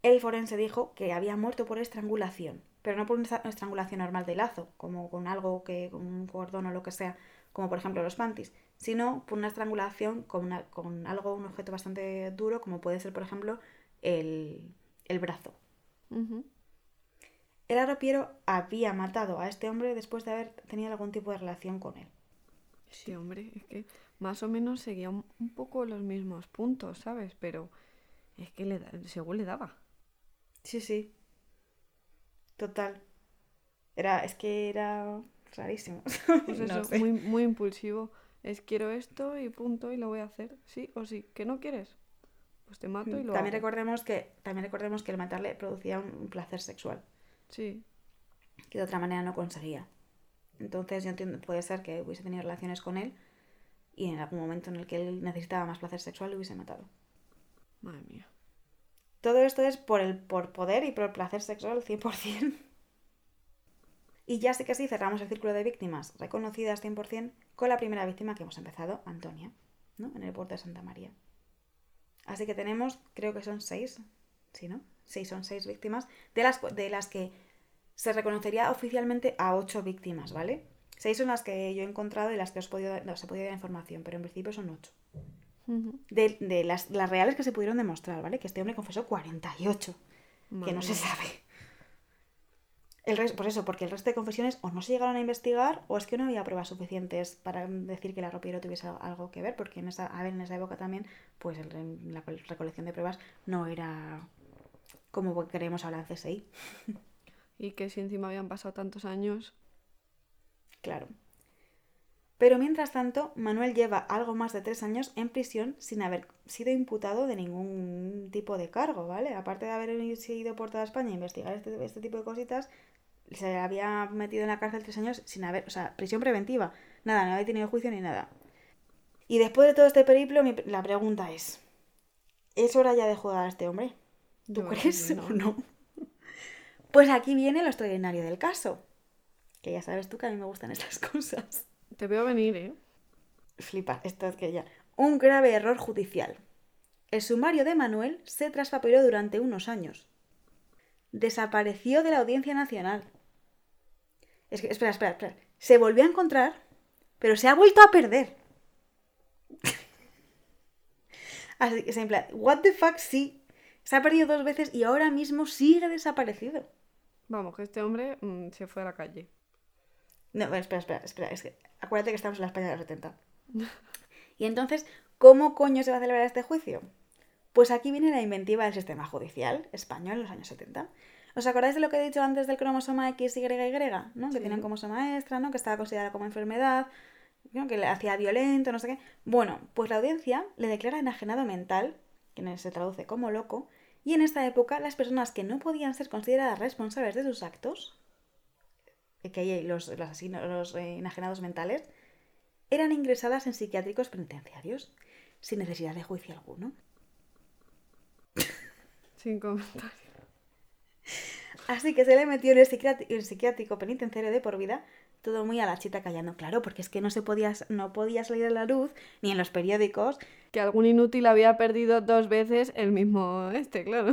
el forense dijo que había muerto por estrangulación, pero no por una estrangulación normal de lazo, como con algo que, con un cordón o lo que sea, como por ejemplo los panties, sino por una estrangulación con, con algo, un objeto bastante duro, como puede ser, por ejemplo, el, brazo. El arropiero había matado a este hombre después de haber tenido algún tipo de relación con él. Sí, hombre, es que más o menos seguía un, poco los mismos puntos, ¿sabes? Pero es que le según le daba. Sí, sí. Total. Era, es que era rarísimo. Pues eso, muy, muy impulsivo. Es quiero esto y punto y lo voy a hacer. Sí o sí. ¿Que no quieres? Pues te mato y lo también Recordemos que, también recordemos que el matarle producía un placer sexual. Sí. Que de otra manera no conseguía. Entonces yo entiendo, puede ser que hubiese tenido relaciones con él y en algún momento en el que él necesitaba más placer sexual lo hubiese matado. Madre mía. Todo esto es por el por poder y por el placer sexual 100%. Y ya sé que sí cerramos el círculo de víctimas reconocidas 100% con la primera víctima que hemos empezado, Antonia, ¿no? en el puerto de Santa María. Así que tenemos, creo que son seis, ¿sí, no? Seis son seis víctimas, de las, de las que se reconocería oficialmente a ocho víctimas, ¿vale? Seis son las que yo he encontrado y las que os, podido, os he podido dar información, pero en principio son ocho. De, las, las, reales que se pudieron demostrar, ¿vale? Que este hombre confesó 48, que no se sabe. El resto, por eso, porque el resto de confesiones o no se llegaron a investigar o es que no había pruebas suficientes para decir que la ropiero tuviese algo que ver, porque en esa, a ver, en esa época también, pues el- la recolección de pruebas no era como queremos ahora en CSI. Y que si encima habían pasado tantos años. Claro. Pero mientras tanto, Manuel lleva algo más de tres años en prisión sin haber sido imputado de ningún tipo de cargo, ¿vale? Aparte de haber ido por toda España a investigar este, este tipo de cositas, se había metido en la cárcel tres años sin haber, o sea, prisión preventiva. Nada, no había tenido juicio ni nada. Y después de todo este periplo, mi- la pregunta es, ¿es hora ya de jugar a este hombre? ¿Tú crees no. o no? Pues aquí viene lo extraordinario del caso. Que ya sabes tú que a mí me gustan estas cosas. Te veo venir, ¿eh? Flipa, esto es que ya. Un grave error judicial. El sumario de Manuel se traspapeló durante unos años. Desapareció de la Audiencia Nacional. Es que, espera, espera, espera. Se volvió a encontrar, pero se ha vuelto a perder. Así que en plan, what the fuck, sí. Se ha perdido dos veces y ahora mismo sigue desaparecido. Vamos, que este hombre mm, se fue a la calle. No, bueno, espera, espera, espera. Es que acuérdate que estamos en la España de los 70. Y entonces, ¿cómo coño se va a celebrar este juicio? Pues aquí viene la inventiva del sistema judicial español en los años 70. ¿Os acordáis de lo que he dicho antes del cromosoma X, Y y ¿no? Que Sí. tienen cromosoma extra, ¿no? Que estaba considerada como enfermedad, ¿no? que le hacía violento, no sé qué. Bueno, pues la audiencia le declara enajenado mental, que se traduce como loco, y en esta época las personas que no podían ser consideradas responsables de sus actos, que hay los, los, asesinos, los eh, enajenados mentales, eran ingresadas en psiquiátricos penitenciarios, sin necesidad de juicio alguno. Sin comentario. Así que se le metió en el, el psiquiátrico penitenciario de por vida, todo muy a la chita callando, claro, porque es que no se podía, no podía salir a la luz, ni en los periódicos. Que algún inútil había perdido dos veces el mismo este, claro.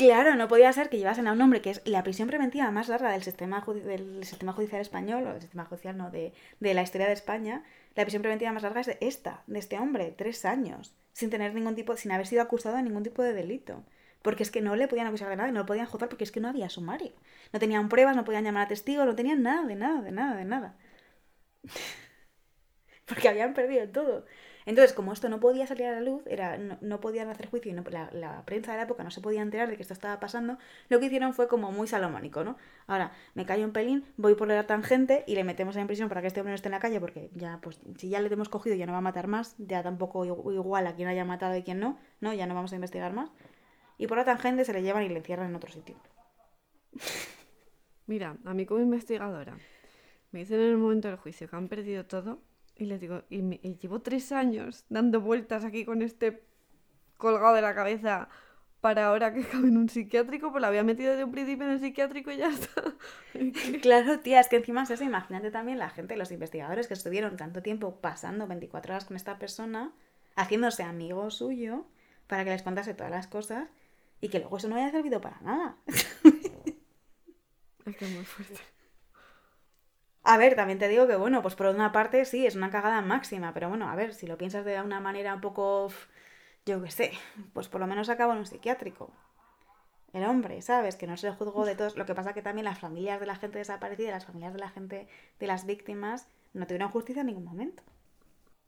Claro, no podía ser que llevasen a un hombre que es la prisión preventiva más larga del sistema, del sistema judicial español, o del sistema judicial no, de, de la historia de España. La prisión preventiva más larga es de esta, de este hombre, tres años, sin tener ningún tipo, sin haber sido acusado de ningún tipo de delito. Porque es que no le podían acusar de nada y no lo podían juzgar porque es que no había sumario. No tenían pruebas, no podían llamar a testigos, no tenían nada, de nada, de nada, de nada. Porque habían perdido todo. Entonces, como esto no podía salir a la luz, era, no, podían hacer juicio y no- la, prensa de la época no se podía enterar de que esto estaba pasando, lo que hicieron fue como muy salomónico, ¿no? Ahora, me callo un pelín, voy por la tangente y le metemos en prisión para que este hombre no esté en la calle, porque ya, pues, si ya le hemos cogido ya no va a matar más, ya tampoco igu- igual a quién haya matado y quién no, ¿no? Ya no vamos a investigar más. Y por la tangente se le llevan y le encierran en otro sitio. Mira, a mí como investigadora, me dicen en el momento del juicio que han perdido todo y les digo, y, me- y llevo tres años dando vueltas aquí con este colgado de la cabeza para ahora que cabe en un psiquiátrico, pues la había metido de un principio en el psiquiátrico y ya está. Claro, tía, es que encima es eso, imagínate también la gente, los investigadores que estuvieron tanto tiempo pasando 24 horas con esta persona, haciéndose amigo suyo, para que les contase todas las cosas, y que luego eso no haya servido para nada. Es que es muy fuerte. A ver, también te digo que, bueno, pues por una parte sí, es una cagada máxima, pero bueno, a ver, si lo piensas de una manera un poco, yo qué sé, pues por lo menos acabó en un psiquiátrico. El hombre, ¿sabes? Que no se le juzgó de todos. Lo que pasa que también las familias de la gente desaparecida, las familias de la gente, de las víctimas, no tuvieron justicia en ningún momento.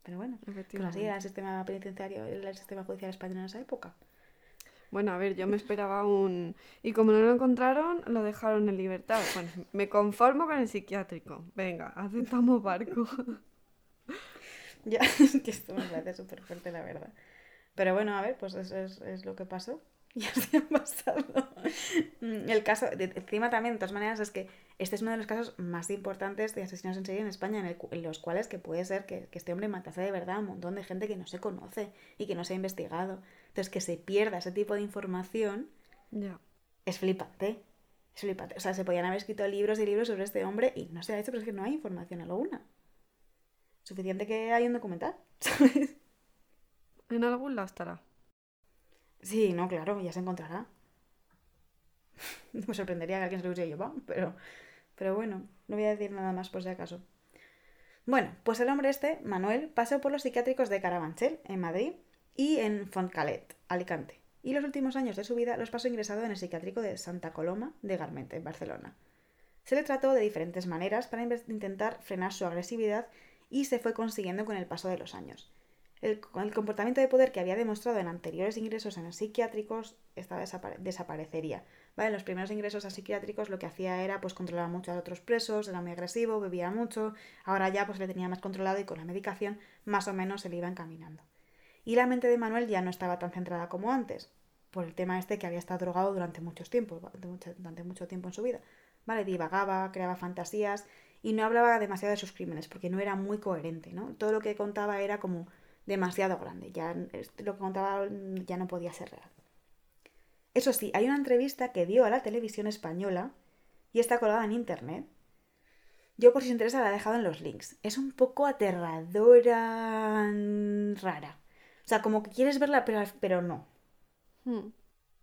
Pero bueno, pues así era el sistema penitenciario, el sistema judicial español en esa época. Bueno, a ver, yo me esperaba un... Y como no lo encontraron, lo dejaron en libertad. Bueno, me conformo con el psiquiátrico. Venga, aceptamos barco. Ya, es que esto me parece súper fuerte, la verdad. Pero bueno, a ver, pues eso es, es lo que pasó. Y así ha pasado. Mm, El caso, de- encima también, de todas maneras, es que este es uno de los casos más importantes de asesinos en serie en España, en, el en los cuales que puede ser que, que este hombre matase de verdad a un montón de gente que no se conoce y que no se ha investigado. Entonces, que se pierda ese tipo de información es flipante. Es flipante. O sea, se podían haber escrito libros y libros sobre este hombre y no se ha hecho, pero es que no hay información alguna. Suficiente que hay un documental, ¿sabes? En algún lado estará. Sí, no, claro, ya se encontrará. Me sorprendería que alguien se lo hubiese llevado, pero, pero bueno, no voy a decir nada más por si acaso. Bueno, pues el hombre este, Manuel, pasó por los psiquiátricos de Carabanchel, en Madrid, y en Fontcalet, Alicante. Y los últimos años de su vida los pasó ingresado en el psiquiátrico de Santa Coloma de Garmente, en Barcelona. Se le trató de diferentes maneras para intentar frenar su agresividad y se fue consiguiendo con el paso de los años. El, comportamiento de poder que había demostrado en anteriores ingresos en psiquiátricos desaparecería. ¿vale? En los primeros ingresos a psiquiátricos lo que hacía era pues controlar mucho a otros presos, era muy agresivo, bebía mucho, ahora ya pues le tenía más controlado y con la medicación más o menos se le iba encaminando. Y la mente de Manuel ya no estaba tan centrada como antes, por el tema este que había estado drogado durante muchos tiempos, durante mucho tiempo en su vida. ¿Vale? Divagaba, creaba fantasías y no hablaba demasiado de sus crímenes porque no era muy coherente, ¿no? Todo lo que contaba era como demasiado grande, ya lo que contaba ya no podía ser real. Eso sí, hay una entrevista que dio a la televisión española y está colgada en internet. Yo por si os interesa la he dejado en los links. Es un poco aterradora, rara. O sea, como que quieres verla, pero, pero no. Hmm.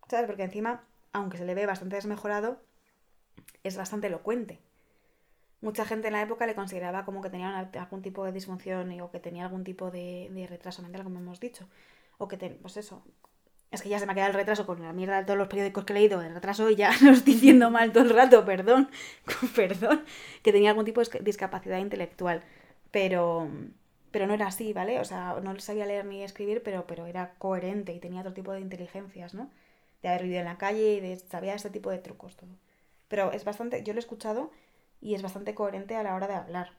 ¿Sabes? Porque encima, aunque se le ve bastante desmejorado, es bastante elocuente. Mucha gente en la época le consideraba como que tenía algún tipo de disfunción o que tenía algún tipo de, retraso mental, como hemos dicho. O que, pues eso, es que ya se me ha quedado el retraso con la mierda de todos los periódicos que he leído del retraso y ya lo estoy diciendo mal todo el rato, perdón, perdón, que tenía algún tipo de discapacidad intelectual. Pero, pero no era así, ¿vale? O sea, no sabía leer ni escribir, pero, pero era coherente y tenía otro tipo de inteligencias, ¿no? De haber vivido en la calle y de sabía este tipo de trucos, todo. Pero es bastante, yo lo he escuchado y es bastante coherente a la hora de hablar.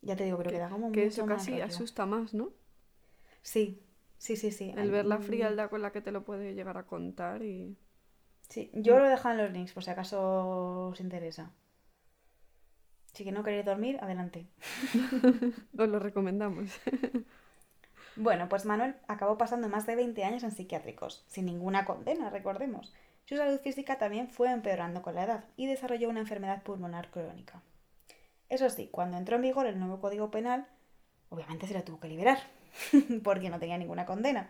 Ya te digo, pero que da como Que eso casi asusta más, ¿no? Sí, sí, sí, sí. El ver la frialdad con la que te lo puede llegar a contar y... Sí, yo lo he dejado en los links por si acaso os interesa. Si que no queréis dormir, adelante. Os lo recomendamos. bueno, pues Manuel acabó pasando más de 20 años en psiquiátricos, sin ninguna condena, recordemos. Su salud física también fue empeorando con la edad y desarrolló una enfermedad pulmonar crónica. Eso sí, cuando entró en vigor el nuevo Código Penal, obviamente se lo tuvo que liberar, porque no tenía ninguna condena.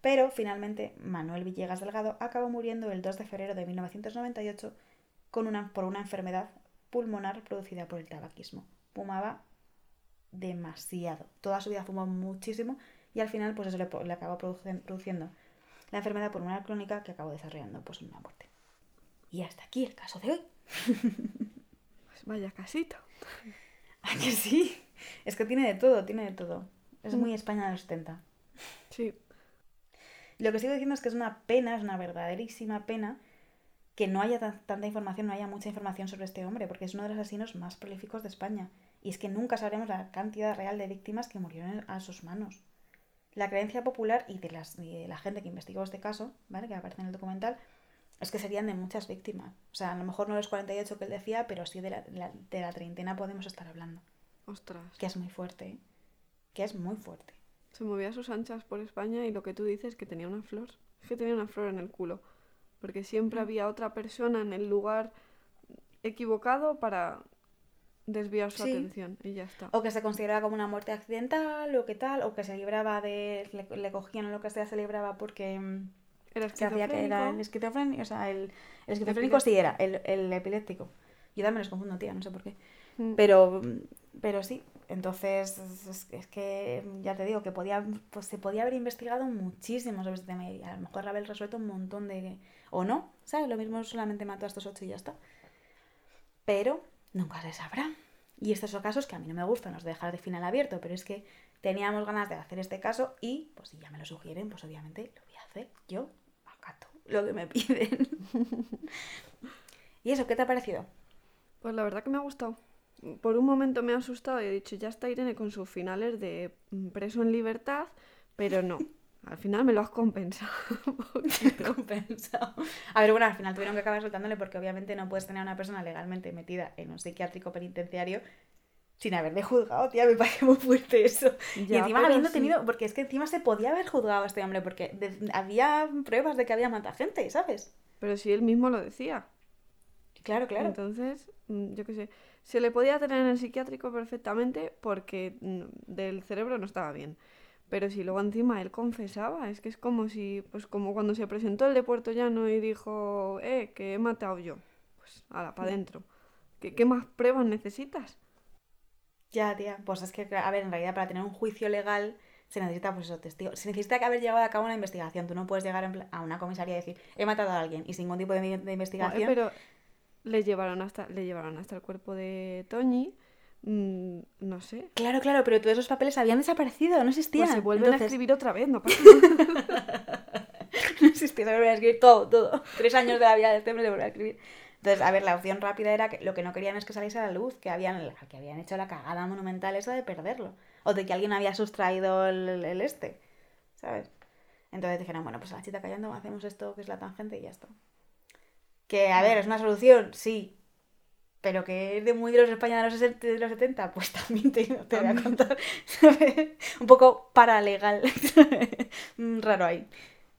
Pero finalmente Manuel Villegas Delgado acabó muriendo el 2 de febrero de 1998 con una, por una enfermedad pulmonar producida por el tabaquismo. Fumaba demasiado. Toda su vida fumó muchísimo y al final pues eso le, acabó produciendo la enfermedad pulmonar crónica que acabó desarrollando pues una muerte. Y hasta aquí el caso de hoy. Pues vaya casito. ¿A que sí? Es que tiene de todo, tiene de todo. Es muy mm. España de los 70. Sí. Lo que sigo diciendo es que es una pena, es una verdaderísima pena que no haya tanta información, no haya mucha información sobre este hombre, porque es uno de los asesinos más prolíficos de España. Y es que nunca sabremos la cantidad real de víctimas que murieron a sus manos. La creencia popular y de, las, la gente que investigó este caso, ¿vale? que aparece en el documental, es que serían de muchas víctimas. O sea, a lo mejor no los 48 que él decía, pero sí de la, de la treintena podemos estar hablando. Ostras. Que es muy fuerte, ¿eh? Que es muy fuerte. Se movía sus anchas por España y lo que tú dices que tenía una flor. Es que tenía una flor en el culo porque siempre había otra persona en el lugar equivocado para desviar su atención y ya está. O que se consideraba como una muerte accidental o qué tal, o que se libraba de... le, cogían o lo que sea, se libraba porque... Mm, era esquizofrénico. que era el esquizofrénico, o sea, el, el esquizofrénico sí era, el, el epiléptico. Yo también los confundo, tía, no sé por qué. Mm. Pero, pero sí, entonces es, que ya te digo que podía, pues se podía haber investigado muchísimo sobre este tema y a lo mejor haber resuelto un montón de, o no, ¿sabes? Lo mismo solamente mató a estos ocho y ya está. Pero nunca se sabrá. Y estos son casos que a mí no me gustan, los de dejar de final abierto, pero es que teníamos ganas de hacer este caso y, pues si ya me lo sugieren, pues obviamente lo voy a hacer. Yo acato lo que me piden. ¿Y eso qué te ha parecido? Pues la verdad que me ha gustado. Por un momento me ha asustado y he dicho, ya está Irene con sus finales de mm, preso en libertad, pero no. Al final me lo has compensado. compensado. A ver, bueno, al final tuvieron que acabar soltándole porque obviamente no puedes tener a una persona legalmente metida en un psiquiátrico penitenciario sin haberle juzgado, tía, me parece muy fuerte eso. y encima habiendo tenido, porque es que encima se podía haber juzgado a este hombre porque había pruebas de que había matado gente, ¿sabes? Pero si él mismo lo decía. Claro, claro. Entonces, mm, yo qué sé, se le podía tener en el psiquiátrico perfectamente porque mm, del cerebro no estaba bien. Pero si luego encima él confesaba, es que es como si, pues como cuando se presentó el de Puerto Llano y dijo, eh, que he matado yo. Pues, ala, para adentro. ¿Qué, ¿Qué más pruebas necesitas? Ya, tía, pues es que, a ver, en realidad para tener un juicio legal se necesita, pues eso, testigo. Se necesita que haber llevado a cabo una investigación. Tú no puedes llegar a una comisaría y decir, he matado a alguien y sin ningún tipo de, investigación. pero le llevaron hasta, le llevaron hasta el cuerpo de Toñi. mm, no sé. Claro, claro, pero todos esos papeles habían desaparecido, no existían. Pues se vuelven a escribir otra vez, no pasa nada. no existía, se volvía a escribir todo, todo. Tres años de la vida de este hombre de volver a escribir. Entonces, a ver, la opción rápida era que lo que no querían es que saliese a la luz, que habían, que habían hecho la cagada monumental esa de perderlo. O de que alguien había sustraído el, el este, ¿sabes? Entonces dijeron, bueno, pues a la chita callando hacemos esto que es la tangente y ya está. Que, a ver, es una solución, sí. Pero que es de muy de los España de los, 60 de los 70, pues también te, te voy a contar. Un poco paralegal. Mm, Raro ahí.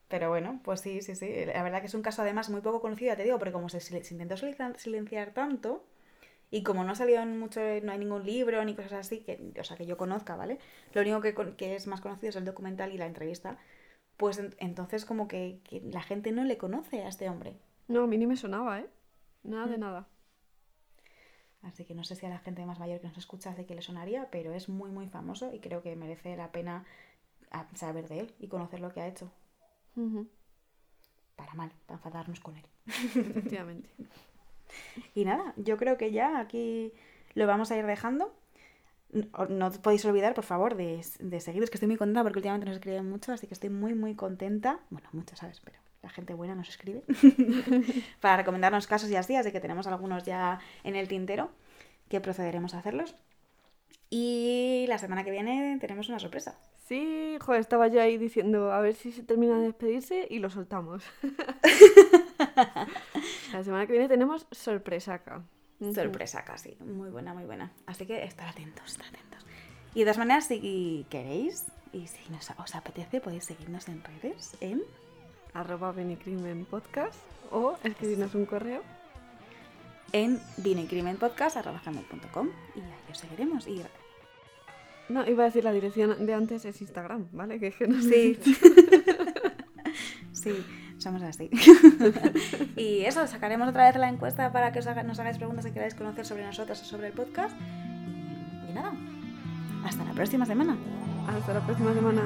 Pero bueno, pues sí, sí, sí. La verdad que es un caso además muy poco conocido, ya te digo, porque como se, intentó silen- silenciar tanto, y como no salió en mucho, no hay ningún libro ni cosas así, que, o sea, que yo conozca, ¿vale? Lo único que, que es más conocido es el documental y la entrevista. Pues en- entonces como que, que la gente no le conoce a este hombre. No, a mí ni me sonaba, ¿eh? Nada Mm. de nada. Así que no sé si a la gente más mayor que nos escucha hace que le sonaría, pero es muy, muy famoso y creo que merece la pena a- saber de él y conocer lo que ha hecho. Para mal, para enfadarnos con él. Efectivamente. Y nada, yo creo que ya aquí lo vamos a ir dejando. No, no os podéis olvidar, por favor, de, de seguir. Es que estoy muy contenta porque últimamente nos escriben mucho, así que estoy muy, muy contenta. Bueno, mucho, ¿sabes? Pero la gente buena nos escribe. Para recomendarnos casos y así, así que tenemos algunos ya en el tintero que procederemos a hacerlos. Y la semana que viene tenemos una sorpresa. Sí, joder, estaba yo ahí diciendo a ver si se termina de despedirse y lo soltamos. La semana que viene tenemos sorpresa acá. Sorpresa casi. Muy buena, muy buena. Así que estar atentos, estar atentos. Y de todas maneras, si queréis y si nos, os apetece, podéis seguirnos en redes en Arroba Podcast o escribirnos un correo. en vinecrimenpodcast.com y ahí os seguiremos. Y No, iba a decir la dirección de antes es Instagram, ¿vale? Que es que no sí, sí, somos así. y eso, sacaremos otra vez la encuesta para que os haga- nos hagáis preguntas que queráis conocer sobre nosotros o sobre el podcast. Y nada, hasta la próxima semana. Hasta la próxima semana.